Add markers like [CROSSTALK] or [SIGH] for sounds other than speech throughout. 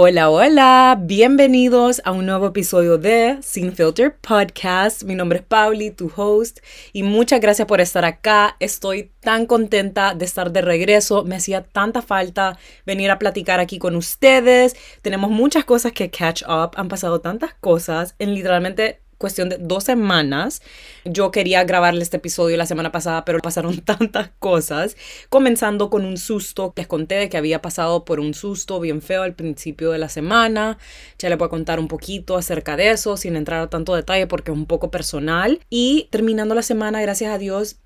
Hola, hola, bienvenidos a un nuevo episodio de Sin Filter Podcast. Mi nombre es Pauli, tu host, y muchas gracias por estar acá. Estoy tan contenta de estar de regreso. Me hacía tanta falta venir a platicar aquí con ustedes. Tenemos muchas cosas que catch up. Han pasado tantas cosas en literalmente cuestión de dos semanas. Yo quería grabarle este episodio la semana pasada, pero pasaron [LAUGHS] tantas cosas, comenzando con un susto. Les conté de que había pasado por un susto bien feo al principio de la semana. Ya le voy a contar un poquito acerca de eso, sin entrar a tanto detalle porque es un poco personal. Y terminando la semana, gracias a Dios,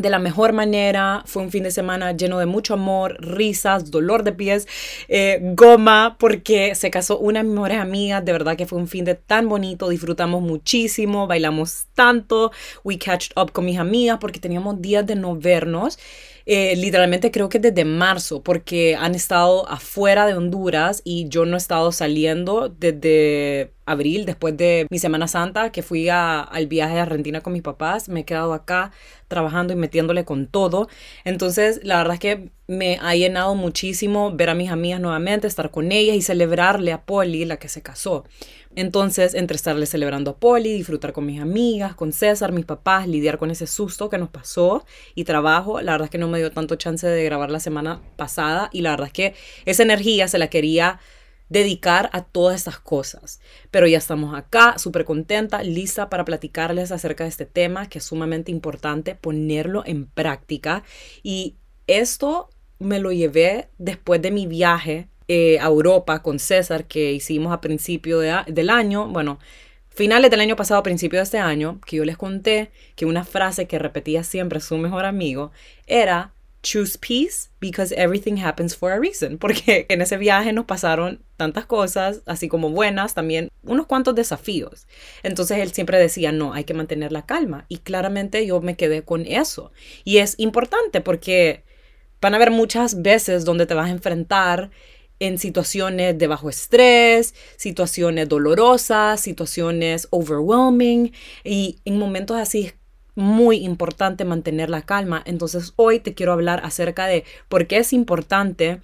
de la mejor manera. Fue un fin de semana lleno de mucho amor, risas, dolor de pies, eh, goma, porque se casó una de mis mejores amigas. De verdad que fue un fin de tan bonito. Disfrutamos muchísimo, bailamos tanto. We catched up con mis amigas porque teníamos días de no vernos. Eh, literalmente creo que desde marzo, porque han estado afuera de Honduras y yo no he estado saliendo desde abril, después de mi Semana Santa, que fui al viaje a Argentina con mis papás. Me he quedado acá trabajando y metiéndole con todo. Entonces, la verdad es que me ha llenado muchísimo ver a mis amigas nuevamente, estar con ellas y celebrarle a Polly, la que se casó. Entonces, entre estarle celebrando a Polly, disfrutar con mis amigas, con César, mis papás, lidiar con ese susto que nos pasó y trabajo, la verdad es que no me dio tanto chance de grabar la semana pasada y la verdad es que esa energía se la quería dedicar a todas estas cosas. Pero ya estamos acá, súper contenta, lista para platicarles acerca de este tema que es sumamente importante ponerlo en práctica. Y esto me lo llevé después de mi viaje eh, a Europa con César que hicimos a principio del año, bueno, finales del año pasado, principio de este año, que yo les conté que una frase que repetía siempre su mejor amigo era choose peace because everything happens for a reason. [LAUGHS] Porque en ese viaje nos pasaron tantas cosas, así como buenas, también unos cuantos desafíos. Entonces él siempre decía, no, hay que mantener la calma. Y claramente yo me quedé con eso. Y es importante porque van a haber muchas veces donde te vas a enfrentar en situaciones de bajo estrés, situaciones dolorosas, situaciones overwhelming y en momentos así muy importante mantener la calma. Entonces hoy te quiero hablar acerca de por qué es importante,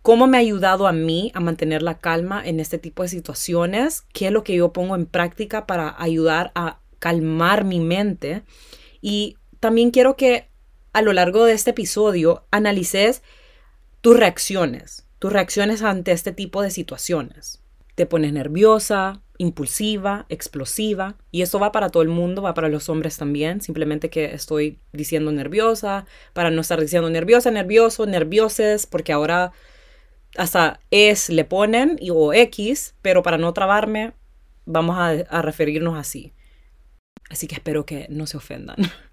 cómo me ha ayudado a mí a mantener la calma en este tipo de situaciones, qué es lo que yo pongo en práctica para ayudar a calmar mi mente. Y también quiero que a lo largo de este episodio analices tus reacciones, tus reacciones ante este tipo de situaciones. Te pones nerviosa, impulsiva, explosiva, y eso va para todo el mundo, va para los hombres también, simplemente que estoy diciendo nerviosa, para no estar diciendo nerviosa, nervioso, nervioses, porque ahora hasta es le ponen o X, pero para no trabarme, vamos a, a referirnos así. Así que espero que no se ofendan. [LAUGHS]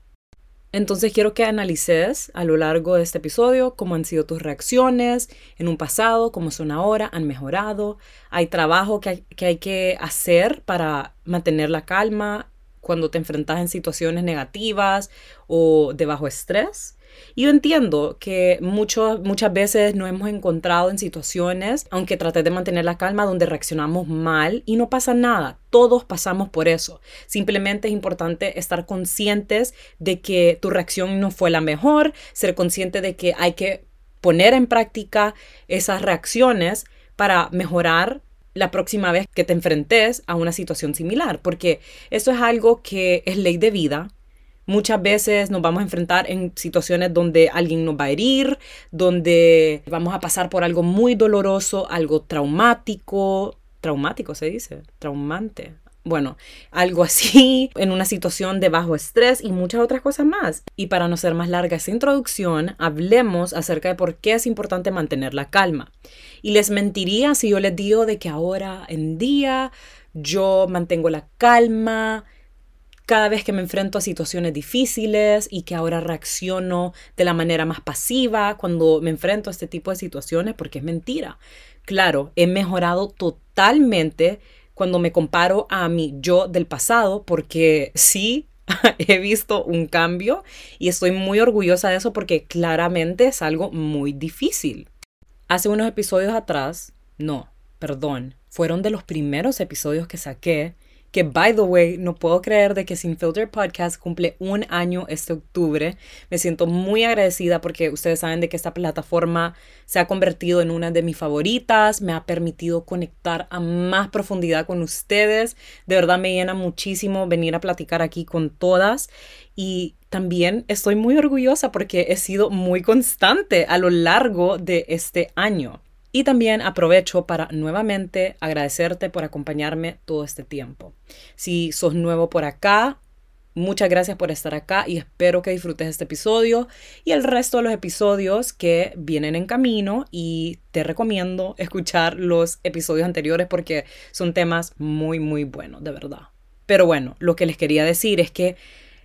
Entonces quiero que analices a lo largo de este episodio cómo han sido tus reacciones en un pasado, cómo son ahora, han mejorado, hay trabajo que hay que, hay que hacer para mantener la calma cuando te enfrentas en situaciones negativas o de bajo estrés. Y yo entiendo que muchas veces nos hemos encontrado en situaciones, aunque traté de mantener la calma, donde reaccionamos mal y no pasa nada. Todos pasamos por eso. Simplemente es importante estar conscientes de que tu reacción no fue la mejor, ser consciente de que hay que poner en práctica esas reacciones para mejorar la próxima vez que te enfrentes a una situación similar, porque eso es algo que es ley de vida, Muchas veces nos vamos a enfrentar en situaciones donde alguien nos va a herir, donde vamos a pasar por algo muy doloroso, algo traumático, traumático se dice, traumante. Bueno, algo así, [LAUGHS] en una situación de bajo estrés y muchas otras cosas más. Y para no ser más larga esta introducción, hablemos acerca de por qué es importante mantener la calma. Y les mentiría si yo les digo de que ahora en día yo mantengo la calma, cada vez que me enfrento a situaciones difíciles y que ahora reacciono de la manera más pasiva cuando me enfrento a este tipo de situaciones, porque es mentira. Claro, he mejorado totalmente cuando me comparo a mi yo del pasado, porque sí, [LAUGHS] he visto un cambio y estoy muy orgullosa de eso porque claramente es algo muy difícil. Hace unos episodios atrás, no, perdón, fueron de los primeros episodios que saqué que by the way, no puedo creer de que Sin Filter Podcast cumple un año este octubre. Me siento muy agradecida porque ustedes saben de que esta plataforma se ha convertido en una de mis favoritas, me ha permitido conectar a más profundidad con ustedes. De verdad me llena muchísimo venir a platicar aquí con todas y también estoy muy orgullosa porque he sido muy constante a lo largo de este año. Y también aprovecho para nuevamente agradecerte por acompañarme todo este tiempo. Si sos nuevo por acá, muchas gracias por estar acá y espero que disfrutes este episodio y el resto de los episodios que vienen en camino y te recomiendo escuchar los episodios anteriores porque son temas muy muy buenos, de verdad. Pero bueno, lo que les quería decir es que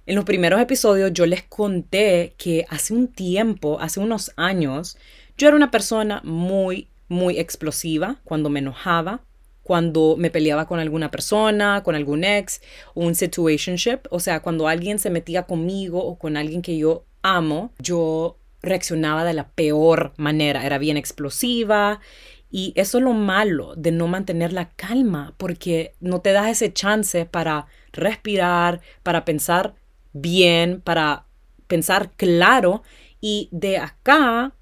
en los primeros episodios yo les conté que hace un tiempo, hace unos años, yo era una persona muy muy explosiva cuando me enojaba, cuando me peleaba con alguna persona, con algún ex, un situationship, o sea, cuando alguien se metía conmigo o con alguien que yo amo, yo reaccionaba de la peor manera, era bien explosiva y eso es lo malo de no mantener la calma, porque no te das ese chance para respirar, para pensar bien, para pensar claro y de acá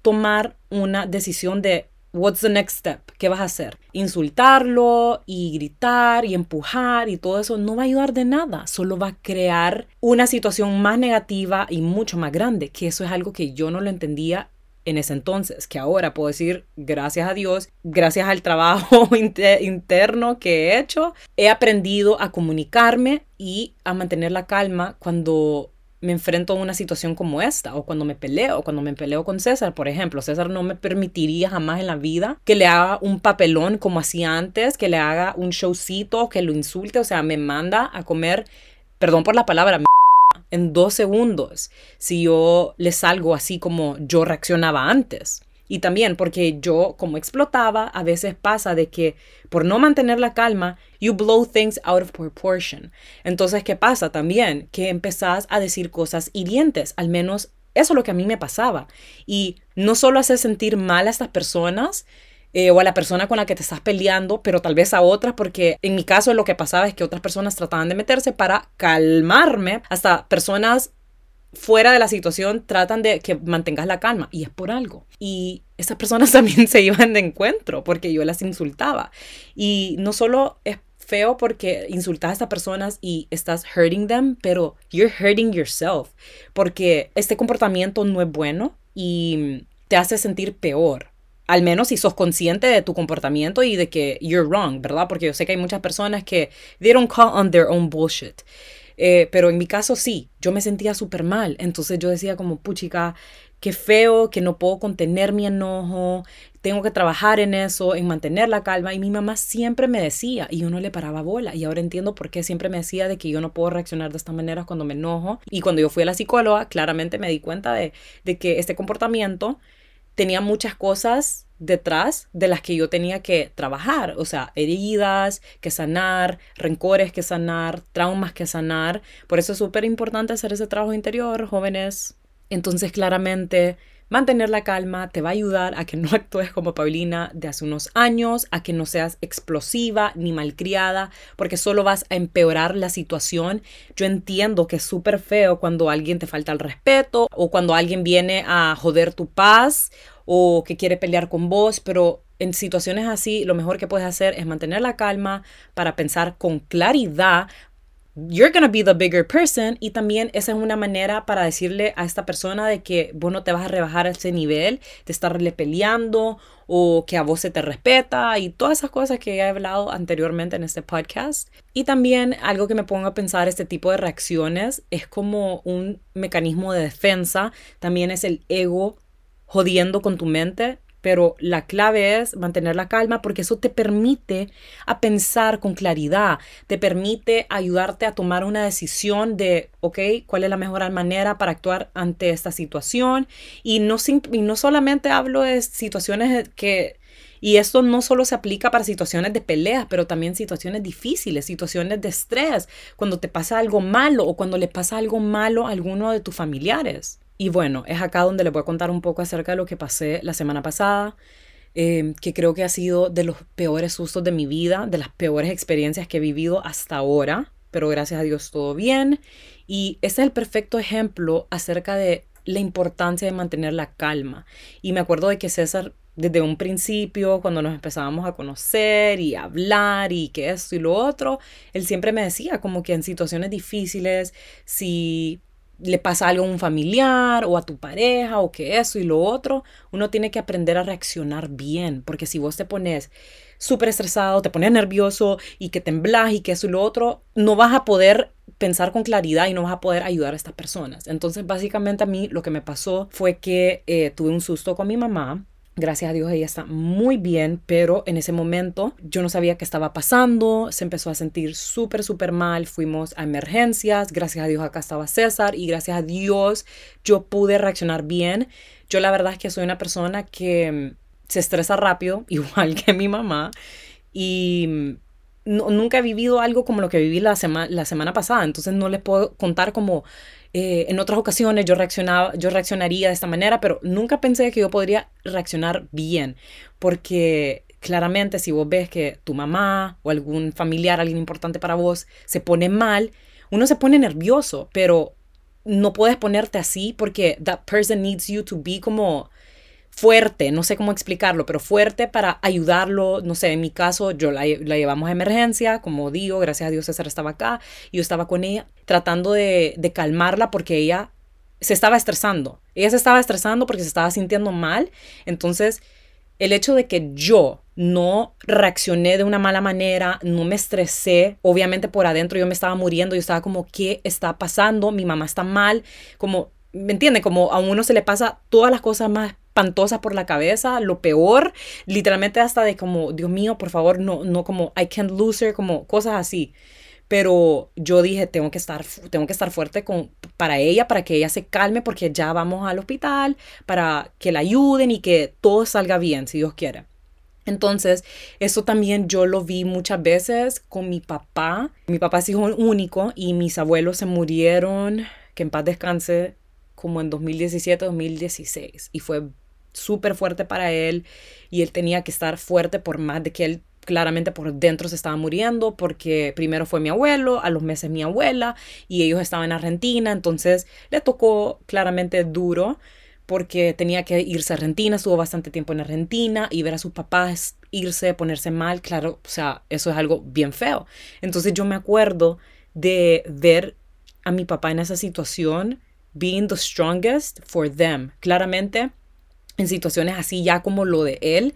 tomar una decisión de What's the next step? ¿Qué vas a hacer? Insultarlo y gritar y empujar y todo eso no va a ayudar de nada, solo va a crear una situación más negativa y mucho más grande, que eso es algo que yo no lo entendía en ese entonces, que ahora puedo decir, gracias a Dios, gracias al trabajo [LAUGHS] interno que he hecho, he aprendido a comunicarme y a mantener la calma cuando me enfrento a una situación como esta, o cuando me peleo, cuando me peleo con César, por ejemplo. César no me permitiría jamás en la vida que le haga un papelón como hacía antes, que le haga un showcito, que lo insulte, o sea, me manda a comer, perdón por la palabra, en dos segundos si yo le salgo así como yo reaccionaba antes. Y también porque yo, como explotaba, a veces pasa de que por no mantener la calma, you blow things out of proportion. Entonces, ¿qué pasa también? Que empezás a decir cosas hirientes, al menos eso es lo que a mí me pasaba. Y no solo hace sentir mal a estas personas, eh, o a la persona con la que te estás peleando, pero tal vez a otras, porque en mi caso lo que pasaba es que otras personas trataban de meterse para calmarme, hasta personas fuera de la situación tratan de que mantengas la calma y es por algo. Y esas personas [LAUGHS] también se iban de encuentro porque yo las insultaba. Y no solo es feo porque insultas a estas personas y estás hurting them, pero you're hurting yourself porque este comportamiento no es bueno y te hace sentir peor. Al menos si sos consciente de tu comportamiento y de que you're wrong, ¿verdad? Porque yo sé que hay muchas personas que they don't call on their own bullshit. Eh, pero en mi caso sí, yo me sentía súper mal. Entonces yo decía como, puchica, qué feo, que no puedo contener mi enojo, tengo que trabajar en eso, en mantener la calma. Y mi mamá siempre me decía, y yo no le paraba bola. Y ahora entiendo por qué siempre me decía de que yo no puedo reaccionar de esta manera cuando me enojo. Y cuando yo fui a la psicóloga, claramente me di cuenta de, de que este comportamiento tenía muchas cosas detrás de las que yo tenía que trabajar, o sea, heridas que sanar, rencores que sanar, traumas que sanar. Por eso es súper importante hacer ese trabajo interior, jóvenes. Entonces, claramente, mantener la calma te va a ayudar a que no [LAUGHS] actúes como Paulina de hace unos años, a que no seas explosiva ni malcriada, porque solo vas a empeorar la situación. Yo entiendo que es súper feo cuando alguien te falta el respeto o cuando alguien viene a joder tu paz o que quiere pelear con vos, pero en situaciones así lo mejor que puedes hacer es mantener la calma para pensar con claridad. You're gonna be the bigger person y también esa es una manera para decirle a esta persona de que vos no te vas a rebajar a ese nivel de estarle peleando o que a vos se te respeta y todas esas cosas que he hablado anteriormente en este podcast. Y también algo que me pongo a pensar, este tipo de reacciones es como un mecanismo de defensa, también es el ego jodiendo con tu mente, pero la clave es mantener la calma porque eso te permite a pensar con claridad, te permite ayudarte a tomar una decisión de, ok, cuál es la mejor manera para actuar ante esta situación. Y no, y no solamente hablo de situaciones que... Y esto no solo se aplica para situaciones de peleas, pero también situaciones difíciles, situaciones de estrés, cuando te pasa algo malo o cuando le pasa algo malo a alguno de tus familiares. Y bueno, es acá donde les voy a contar un poco acerca de lo que pasé la semana pasada. em, que creo que ha sido de los peores sustos de mi vida, de las peores experiencias que he vivido hasta ahora, pero gracias a Dios todo bien. Y ese es el perfecto ejemplo acerca de la importancia de mantener la calma. Y me acuerdo de que César, desde un principio, cuando nos empezábamos a conocer y hablar y que esto y lo otro, él siempre me decía como que en situaciones difíciles, si le pasa algo a un familiar o a tu pareja o que eso y lo otro, uno tiene que aprender a reaccionar bien, porque si vos te pones súper estresado, te pones nervioso y que temblas y que eso y lo otro, no vas a poder pensar con claridad y no vas a poder ayudar a estas personas. Entonces, básicamente a mí lo que me pasó fue que eh, tuve un susto con mi mamá. Gracias a Dios ella está muy bien, pero en ese momento yo no sabía qué estaba pasando, se empezó a sentir súper, súper mal, fuimos a emergencias, gracias a Dios acá estaba César y gracias a Dios yo pude reaccionar bien. Yo la verdad es que soy una persona que mm, se estresa rápido, [LAUGHS] igual que mi mamá, y nunca he vivido algo como lo que viví la, la semana pasada, entonces no les puedo contar como eh, en otras ocasiones yo, reaccionaba, yo reaccionaría de esta manera, pero nunca pensé que yo podría reaccionar bien, porque claramente si vos ves que tu mamá o algún familiar, alguien importante para vos, se pone mal, uno se pone nervioso, pero no puedes ponerte así porque that person needs you to be como fuerte, no sé cómo explicarlo, pero fuerte para ayudarlo. No sé, en mi caso, yo la, llevamos a emergencia, como digo, gracias a Dios César estaba acá, yo estaba con ella tratando de, de calmarla porque ella se estaba estresando. Ella se estaba estresando porque se estaba sintiendo mal. Entonces, el hecho de que yo no reaccioné de una mala manera, no me estresé, obviamente por adentro yo me estaba muriendo, yo estaba como, ¿qué está pasando? Mi mamá está mal, como, ¿me entiende? Como a uno se le pasa todas las cosas más espantosas por la cabeza, lo peor, literalmente hasta de como, Dios mío, por favor, no, no como, I can't lose her, como cosas así. Pero yo dije, tengo que estar, tengo que estar fuerte con, para ella, para que ella se calme, porque ya vamos al hospital, para que la ayuden y que todo salga bien, si Dios quiere. Entonces, eso también yo lo vi muchas veces con mi papá. Mi papá es hijo único y mis abuelos se murieron, que en paz descanse, como en 2017, 2016. Y fue súper fuerte para él y él tenía que estar fuerte por más de que él claramente por dentro se estaba muriendo porque primero fue mi abuelo, a los meses mi abuela y ellos estaban en Argentina, entonces le tocó claramente duro porque tenía que irse a Argentina, estuvo bastante tiempo en Argentina y ver a sus papás irse, ponerse mal, claro, o sea, eso es algo bien feo. Entonces yo me acuerdo de ver a mi papá en esa situación, being the strongest for them. Claramente, en situaciones así ya como lo de él,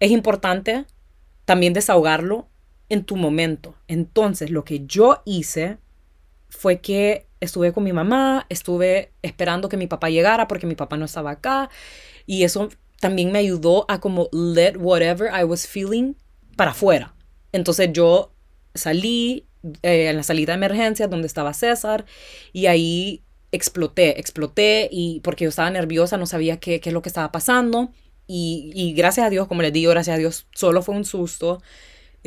es importante también desahogarlo en tu momento. Entonces, lo que yo hice fue que estuve con mi mamá, estuve esperando que mi papá llegara porque mi papá no estaba acá y eso también me ayudó a como let whatever I was feeling para afuera. Entonces yo salí eh, en la salida de emergencia donde estaba César y ahí exploté, exploté y porque yo estaba nerviosa, no sabía qué, qué es lo que estaba pasando. Y, y, gracias a Dios, como les digo, gracias a Dios, solo fue un susto.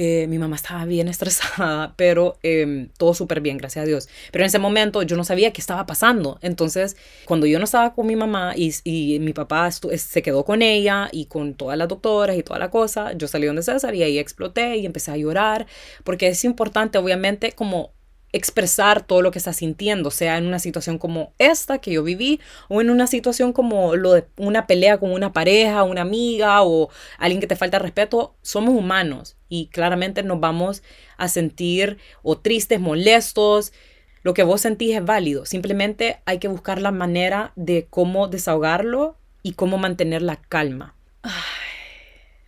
Eh, mi mamá estaba bien [LAUGHS] estresada, pero eh, todo súper bien, gracias a Dios. Pero en ese momento yo no sabía qué estaba pasando. Entonces, cuando yo no estaba con mi mamá y, y mi papá se quedó con ella y con todas las doctoras y toda la cosa, yo salí donde César y ahí exploté y empecé a llorar, porque es importante, obviamente, como expresar todo lo que estás sintiendo, sea en una situación como esta que yo viví o en una situación como lo de una pelea con una pareja, una amiga o alguien que te falta respeto, somos humanos y claramente nos vamos a sentir o tristes, molestos. Lo que vos sentís es válido, simplemente hay que buscar la manera de cómo desahogarlo y cómo mantener la calma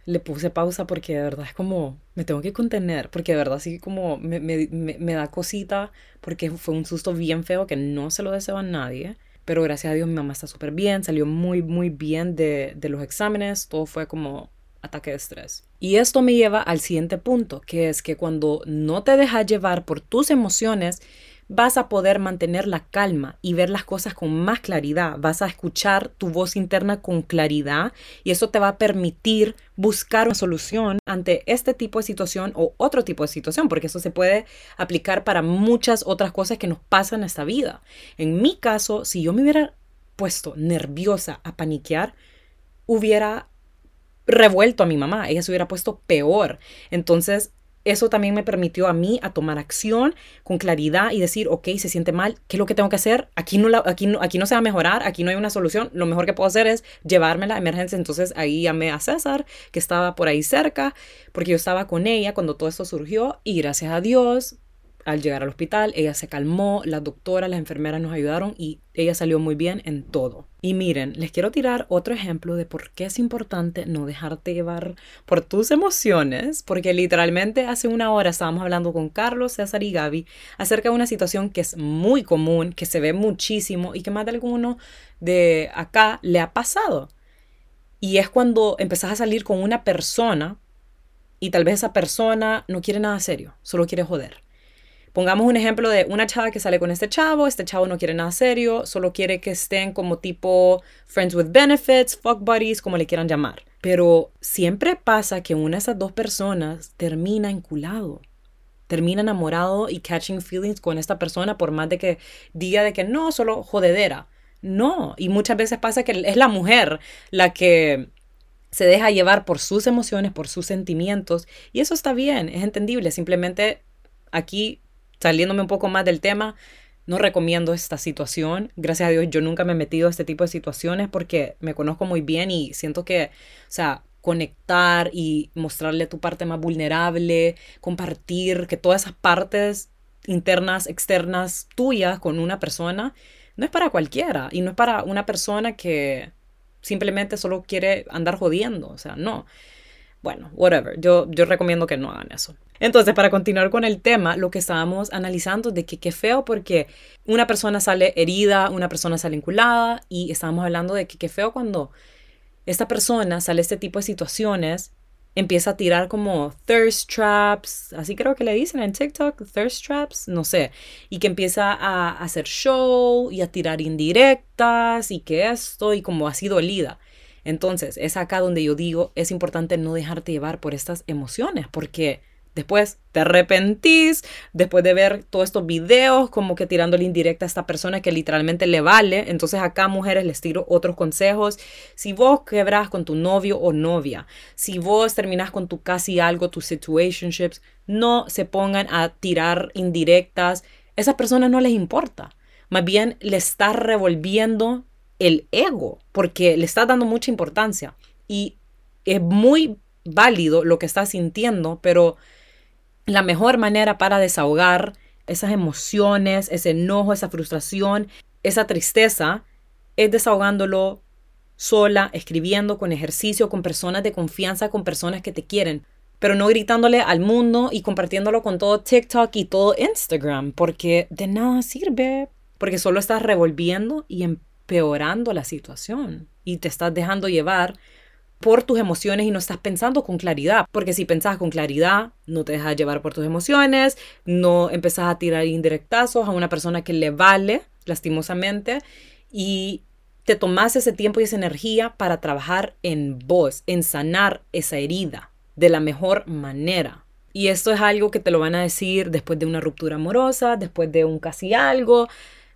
le puse pausa porque de verdad es como, me tengo que contener, porque de verdad sí como me, me, me, da cosita, porque fue un susto bien feo que no se lo deseo a nadie. Pero gracias a Dios mi mamá está súper bien, salió muy, muy bien de, de los exámenes, todo fue como ataque de estrés. Y esto me lleva al siguiente punto, que es que cuando no te dejas llevar por tus emociones, vas a poder mantener la calma y ver las cosas con más claridad, vas a escuchar tu voz interna con claridad y eso te va a permitir buscar una solución ante este tipo de situación o otro tipo de situación, porque eso se puede aplicar para muchas otras cosas que nos pasan en esta vida. En mi caso, si yo me hubiera puesto nerviosa a paniquear, hubiera revuelto a mi mamá, ella se hubiera puesto peor. Entonces, eso también me permitió a mí a tomar acción con claridad y decir, ok, se siente mal, ¿qué es lo que tengo que hacer? Aquí no, aquí, no, aquí no se va a mejorar, aquí no hay una solución, lo mejor que puedo hacer es llevarme a emergencia. Entonces ahí llamé a César, que estaba por ahí cerca, porque yo estaba con ella cuando todo esto surgió y gracias a Dios al llegar al hospital, ella se calmó, la doctora, las enfermeras nos ayudaron y ella salió muy bien en todo. Y miren, les quiero tirar otro ejemplo de por qué es importante no dejarte llevar por tus emociones, porque literalmente hace una hora estábamos hablando con Carlos, César y Gaby acerca de una situación que es muy común, que se ve muchísimo y que más de alguno de acá le ha pasado. Y es cuando empezás a salir con una persona y tal vez esa persona no quiere nada serio, solo quiere joder Pongamos un ejemplo de una chava que sale con este chavo, este chavo no quiere nada serio, solo quiere que estén como tipo friends with benefits, fuck buddies, como le quieran llamar. Pero siempre pasa que una de esas dos personas termina enculado, termina enamorado y catching feelings con esta persona por más de que diga de que no, solo jodedera. No, y muchas veces pasa que es la mujer la que se deja llevar por sus emociones, por sus sentimientos, y eso está bien, es entendible, simplemente aquí saliéndome un poco más del tema, no recomiendo esta situación. Gracias a Dios yo nunca me he metido a este tipo de situaciones porque me conozco muy bien y siento que, o sea, conectar y mostrarle tu parte más vulnerable, compartir que todas esas partes internas, externas tuyas con una persona, no es para cualquiera y no es para una persona que simplemente solo quiere andar jodiendo, o sea, no. Bueno, whatever, yo, yo recomiendo que no hagan eso. Entonces, para continuar con el tema, lo que estábamos analizando de que qué feo porque una persona sale herida, una persona sale enculada y estábamos hablando de que qué feo cuando esta persona sale este tipo de situaciones, empieza a tirar como thirst traps, así creo que le dicen en TikTok, thirst traps, no sé, y que empieza a hacer show y a tirar indirectas y que esto y como así dolida. Entonces, es acá donde yo digo, es importante no dejarte llevar por estas emociones, porque Después te arrepentís, después de ver todos estos videos como que tirándole indirecta a esta persona que literalmente le vale. Entonces acá mujeres les tiro otros consejos. Si vos quebras con tu novio o novia, si vos terminás con tu casi algo, tus situationships, no se pongan a tirar indirectas. Esas personas no les importa. Más bien le estás revolviendo el ego porque le estás dando mucha importancia. Y es muy válido lo que estás sintiendo, pero la mejor manera para desahogar esas emociones, ese enojo, esa frustración, esa tristeza, es desahogándolo sola, escribiendo, con ejercicio, con personas de confianza, con personas que te quieren, pero no gritándole al mundo y compartiéndolo con todo TikTok y todo Instagram, porque de nada sirve, porque solo estás revolviendo y empeorando la situación y te estás dejando llevar por tus emociones y no estás pensando con claridad. Porque si pensás con claridad, no te dejas llevar por tus emociones, no empezás a tirar indirectazos a una persona que le vale, lastimosamente, y te tomas ese tiempo y esa energía para trabajar en vos, en sanar esa herida de la mejor manera. Y esto es algo que te lo van a decir después de una ruptura amorosa, después de un casi algo,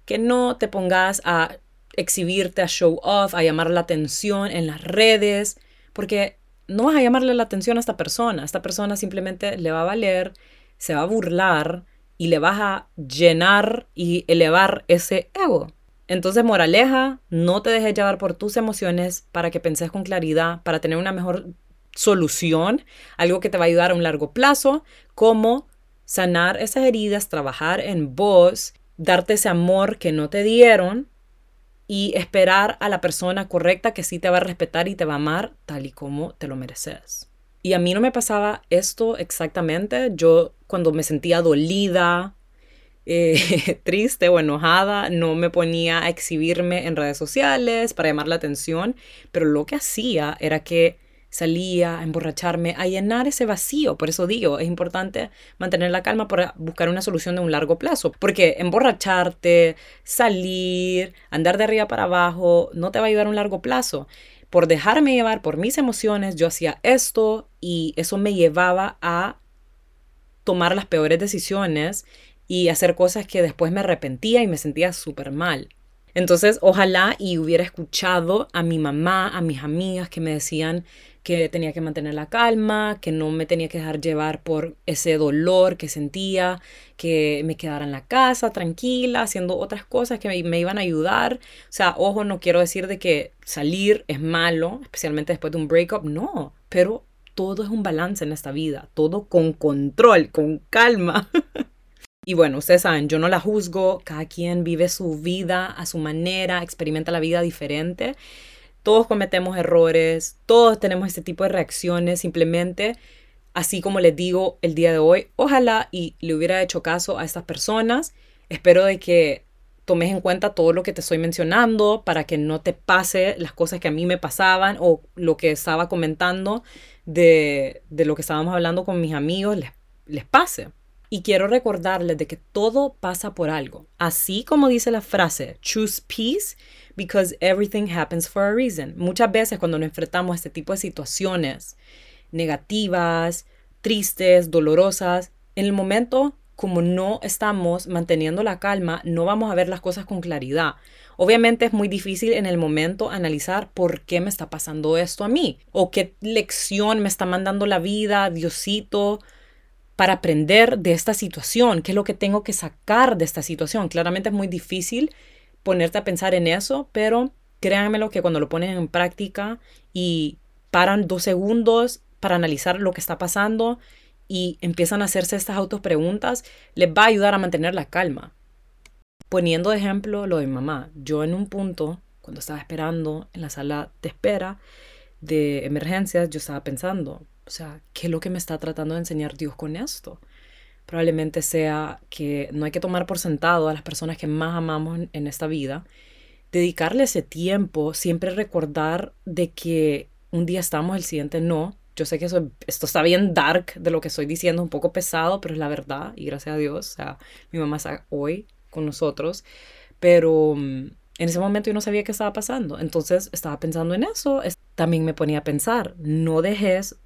que no te pongas a exhibirte, a show off, a llamar la atención en las redes, porque no vas a llamarle la atención a esta persona. Esta persona simplemente le va a valer, se va a burlar y le vas a llenar y elevar ese ego. Entonces, moraleja, no te dejes llevar por tus emociones para que penses con claridad, para tener una mejor solución, algo que te va a ayudar a un largo plazo, como sanar esas heridas, trabajar en vos, darte ese amor que no te dieron y esperar a la persona correcta que sí te va a respetar y te va a amar tal y como te lo mereces. Y a mí no me pasaba esto exactamente. Yo cuando me sentía dolida, [LAUGHS] eh, triste o enojada, no me ponía a exhibirme en redes sociales para llamar la atención, pero lo que hacía era que salía a emborracharme, a llenar ese vacío. Por eso digo, es importante mantener la calma para buscar una solución de un largo plazo. Porque emborracharte, salir, andar de arriba para abajo, no te va a ayudar a un largo plazo. Por dejarme llevar por mis emociones, yo hacía esto y eso me llevaba a tomar las peores decisiones y hacer cosas que después me arrepentía y me sentía súper mal. Entonces, ojalá y hubiera escuchado a mi mamá, a mis amigas que me decían que tenía que mantener la calma, que no me tenía que dejar llevar por ese dolor que sentía, que me quedara en la casa tranquila, haciendo otras cosas que me, iban a ayudar. O sea, ojo, no quiero decir de que salir es malo, especialmente después de un breakup, no, pero todo es un balance en esta vida, todo con control, con calma. [LAUGHS] y bueno, ustedes saben, yo no la juzgo, cada quien vive su vida a su manera, experimenta la vida diferente. Todos cometemos errores, todos tenemos este tipo de reacciones, simplemente, así como les digo el día de hoy, ojalá y le hubiera hecho caso a estas personas. Espero de que tomes en cuenta todo lo que te estoy mencionando para que no te pase las cosas que a mí me pasaban o lo que estaba comentando de, de lo que estábamos hablando con mis amigos les, les pase. Y quiero recordarles de que todo pasa por algo. Así como dice la frase, choose peace because everything happens for a reason. Muchas veces cuando nos enfrentamos a este tipo de situaciones negativas, tristes, dolorosas, en el momento como no estamos manteniendo la calma, no vamos a ver las cosas con claridad. Obviamente es muy difícil en el momento analizar por qué me está pasando esto a mí o qué lección me está mandando la vida, Diosito, para aprender de esta situación, qué es lo que tengo que sacar de esta situación. Claramente es muy difícil ponerte a pensar en eso, pero créanmelo que cuando lo ponen en práctica y paran dos segundos para analizar lo que está pasando y empiezan a hacerse estas autopreguntas, les va a ayudar a mantener la calma. Poniendo ejemplo lo de mamá, yo en un punto, cuando estaba esperando en la sala de espera de emergencias, yo estaba pensando, o sea, ¿qué es lo que me está tratando de enseñar Dios con esto? probablemente sea que no hay que tomar por sentado a las personas que más amamos en esta vida, dedicarle ese tiempo, siempre recordar de que un día estamos, el siguiente no. Yo sé que eso, esto está bien dark de lo que estoy diciendo, un poco pesado, pero es la verdad y gracias a Dios, o sea, mi mamá está hoy con nosotros, pero mm, en ese momento yo no sabía qué estaba pasando, entonces estaba pensando en eso, también me ponía a pensar, no dejes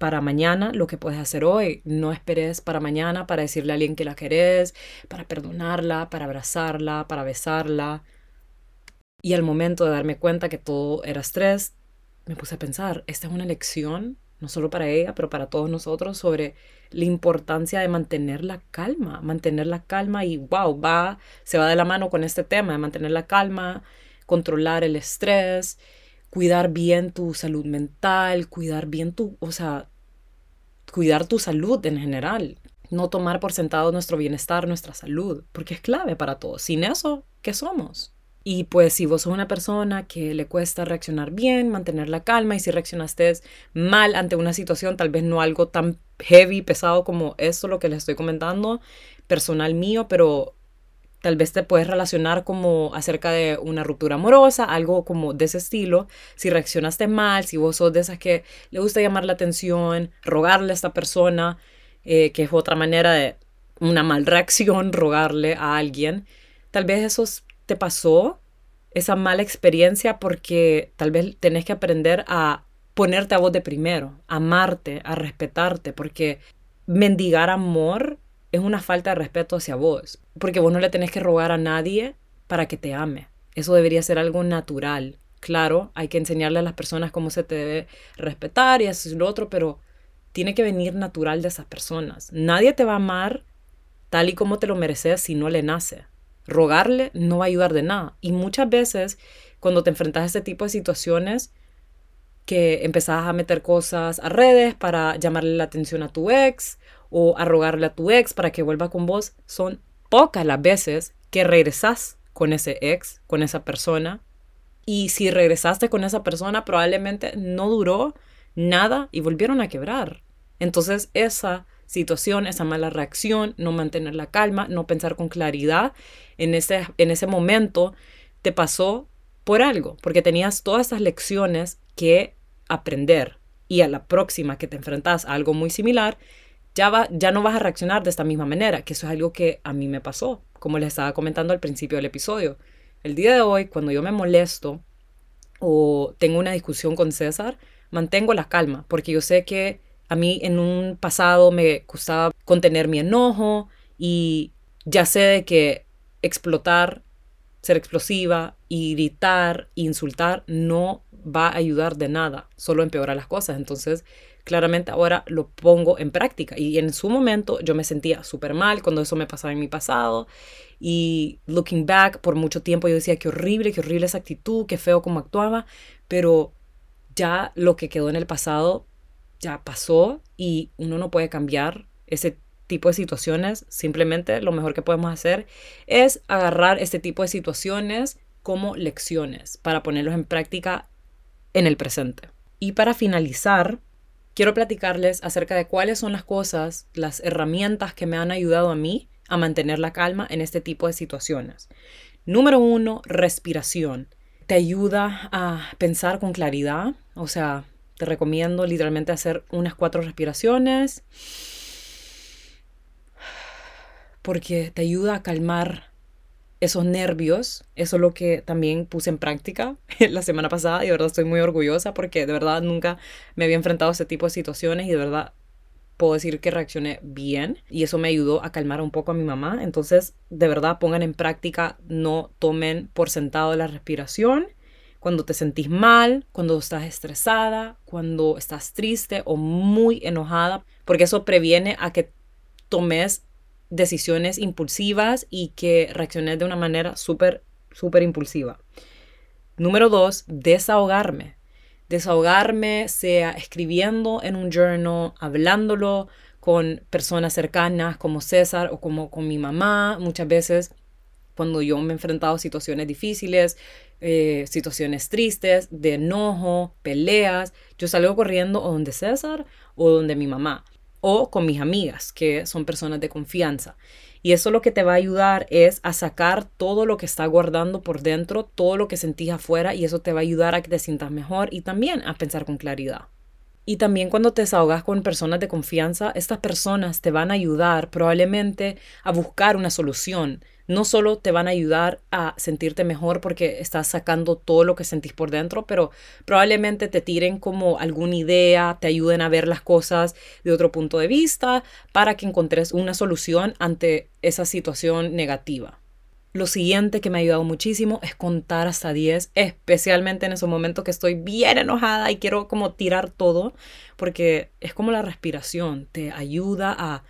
para mañana lo que puedes hacer hoy. No esperes para mañana para decirle a alguien que la querés, para perdonarla, para abrazarla, para besarla. Y al momento de darme cuenta que todo era estrés, me puse a pensar, esta es una lección, no solo para ella, pero para todos nosotros, sobre la importancia de mantener la calma, mantener la calma y wow, va, se va de la mano con este tema de mantener la calma, controlar el estrés, cuidar bien tu salud mental, cuidar bien tu, o sea, cuidar tu salud en general. No tomar por sentado nuestro bienestar, nuestra salud, porque es clave para todos. Sin eso, ¿qué somos? Y pues si vos sos una persona que le cuesta reaccionar bien, mantener la calma, y si reaccionaste mal ante una situación, tal vez no algo tan heavy, pesado como esto, lo que les estoy comentando, personal mío, pero tal vez te puedes relacionar como acerca de una ruptura amorosa, algo como de ese estilo. Si reaccionaste mal, si vos sos de esas que le gusta llamar la atención, rogarle a esta persona, eh, que es otra manera de una mal reacción, [LAUGHS] rogarle a alguien, tal vez eso te pasó, esa mala experiencia, porque tal vez tenés que aprender a ponerte a vos de primero, amarte, a respetarte, porque mendigar amor es una falta de respeto hacia vos, porque vos no le tenés que rogar a nadie para que te ame. Eso debería ser algo natural. Claro, hay que enseñarle a las personas cómo se te debe respetar y eso lo otro, pero tiene que venir natural de esas personas. Nadie te va a amar tal y como te lo mereces si no le nace. Rogarle no va a ayudar de nada. Y muchas veces, cuando te enfrentas a este tipo de situaciones, que empezás a meter cosas a redes para llamarle la atención a tu ex o a rogarle a tu ex para que vuelva con vos, son pocas las veces que regresas con ese ex, con esa persona. Y si regresaste con esa persona, probablemente no duró nada y volvieron a quebrar. Entonces esa situación, esa mala reacción, no mantener la calma, no pensar con claridad en ese, en ese momento, te pasó por algo, porque tenías todas esas lecciones que aprender. Y a la próxima que te enfrentas a algo muy similar, ya, va, ya no vas a reaccionar de esta misma manera, que eso es algo que a mí me pasó, como les estaba comentando al principio del episodio. El día de hoy, cuando yo me molesto o tengo una discusión con César, mantengo la calma, porque yo sé que a mí en un pasado me costaba contener mi enojo y ya sé de que explotar, ser explosiva y gritar, insultar, no va a ayudar de nada, solo empeora las cosas. Entonces, claramente ahora lo pongo en práctica. Y en su momento yo me sentía súper mal cuando eso me pasaba en mi pasado. Y looking back, por mucho tiempo yo decía, qué horrible, qué horrible esa actitud, qué feo cómo actuaba. Pero ya lo que quedó en el pasado ya pasó y uno no puede cambiar ese tipo de situaciones. Simplemente lo mejor que podemos hacer es agarrar este tipo de situaciones como lecciones para ponerlos en práctica en el presente. Y para finalizar, quiero platicarles acerca de cuáles son las cosas, las herramientas que me han ayudado a mí a mantener la calma en este tipo de situaciones. Número uno, respiración. Te ayuda a pensar con claridad. O sea, te recomiendo literalmente hacer unas cuatro respiraciones porque te ayuda a calmar esos nervios, eso es lo que también puse en práctica [LAUGHS] la semana pasada y de verdad estoy muy orgullosa porque de verdad nunca me había enfrentado a ese tipo de situaciones y de verdad puedo decir que reaccioné bien y eso me ayudó a calmar un poco a mi mamá. Entonces, de verdad pongan en práctica, no tomen por sentado la respiración. Cuando te sentís mal, cuando estás estresada, cuando estás triste o muy enojada, porque eso previene a que tomes decisiones impulsivas y que reaccioné de una manera súper, súper impulsiva. Número dos, desahogarme. Desahogarme sea escribiendo en un journal, hablándolo con personas cercanas como César o como con mi mamá. Muchas veces cuando yo me he enfrentado a situaciones difíciles, eh, situaciones tristes, de enojo, peleas, yo salgo corriendo o donde César o donde mi mamá o con mis amigas, que son personas de confianza. Y eso lo que te va a ayudar es a sacar todo lo que está guardando por dentro, todo lo que sentís afuera, y eso te va a ayudar a que te sientas mejor y también a pensar con claridad. Y también cuando te desahogas con personas de confianza, estas personas te van a ayudar probablemente a buscar una solución no solo te van a ayudar a sentirte mejor porque estás sacando todo lo que sentís por dentro, pero probablemente te tiren como alguna idea, te ayuden a ver las cosas de otro punto de vista para que encontres una solución ante esa situación negativa. Lo siguiente que me ha ayudado muchísimo es contar hasta 10, especialmente en esos momentos que estoy bien enojada y quiero como tirar todo, porque es como la respiración, te ayuda a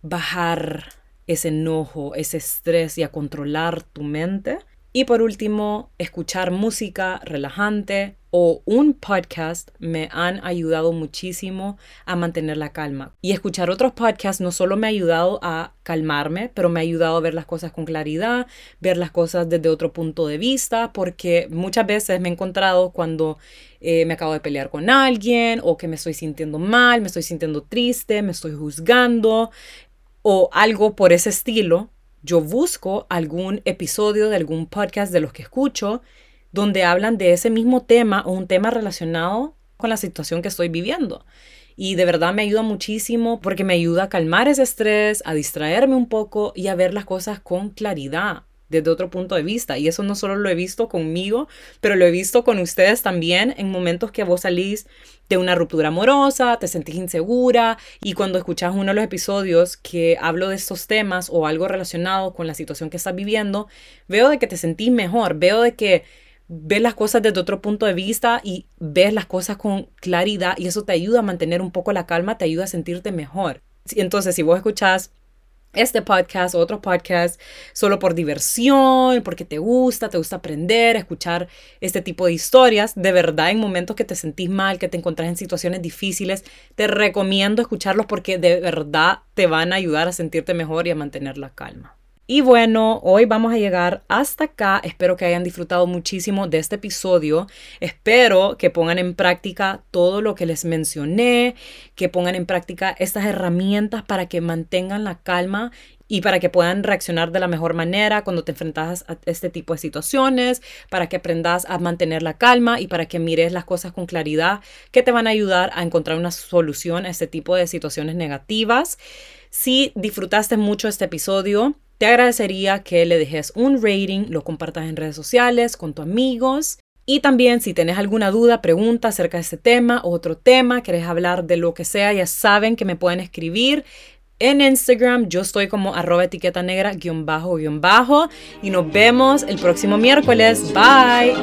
bajar ese enojo, ese estrés y a controlar tu mente. Y por último, escuchar música relajante o un podcast me han ayudado muchísimo a mantener la calma. Y escuchar otros podcasts no solo me ha ayudado a calmarme, pero me ha ayudado a ver las cosas con claridad, ver las cosas desde otro punto de vista, porque muchas veces me he encontrado cuando eh, me acabo de pelear con alguien o que me estoy sintiendo mal, me estoy sintiendo triste, me estoy juzgando, o algo por ese estilo, yo busco algún episodio de algún podcast de los que escucho donde hablan de ese mismo tema o un tema relacionado con la situación que estoy viviendo. Y de verdad me ayuda muchísimo porque me ayuda a calmar ese estrés, a distraerme un poco y a ver las cosas con claridad desde otro punto de vista. Y eso no solo lo he visto conmigo, pero lo he visto con ustedes también en momentos que vos salís de una ruptura amorosa, te sentís insegura y cuando escuchas uno de los episodios que hablo de estos temas o algo relacionado con la situación que estás viviendo, veo de que te sentís mejor, veo de que ves las cosas desde otro punto de vista y ves las cosas con claridad y eso te ayuda a mantener un poco la calma, te ayuda a sentirte mejor. Entonces, si vos escuchás este podcast o otro podcast solo por diversión, porque te gusta, te gusta aprender, escuchar este tipo de historias. De verdad, en momentos que te sentís mal, que te encontrás en situaciones difíciles, te recomiendo escucharlos porque de verdad te van a ayudar a sentirte mejor y a mantener la calma. Y bueno, hoy vamos a llegar hasta acá. Espero que hayan disfrutado muchísimo de este episodio. Espero que pongan en práctica todo lo que les mencioné, que pongan en práctica estas herramientas para que mantengan la calma y para que puedan reaccionar de la mejor manera cuando te enfrentas a este tipo de situaciones, para que aprendas a mantener la calma y para que mires las cosas con claridad que te van a ayudar a encontrar una solución a este tipo de situaciones negativas. Si disfrutaste mucho este episodio, te agradecería que le dejes un rating, lo compartas en redes sociales, con tus amigos. Y también si tienes alguna duda, pregunta acerca de este tema o otro tema, querés hablar de lo que sea, ya saben que me pueden escribir. En Instagram yo estoy como arroba etiqueta negra guion bajo guion bajo y nos vemos el próximo miércoles. Bye.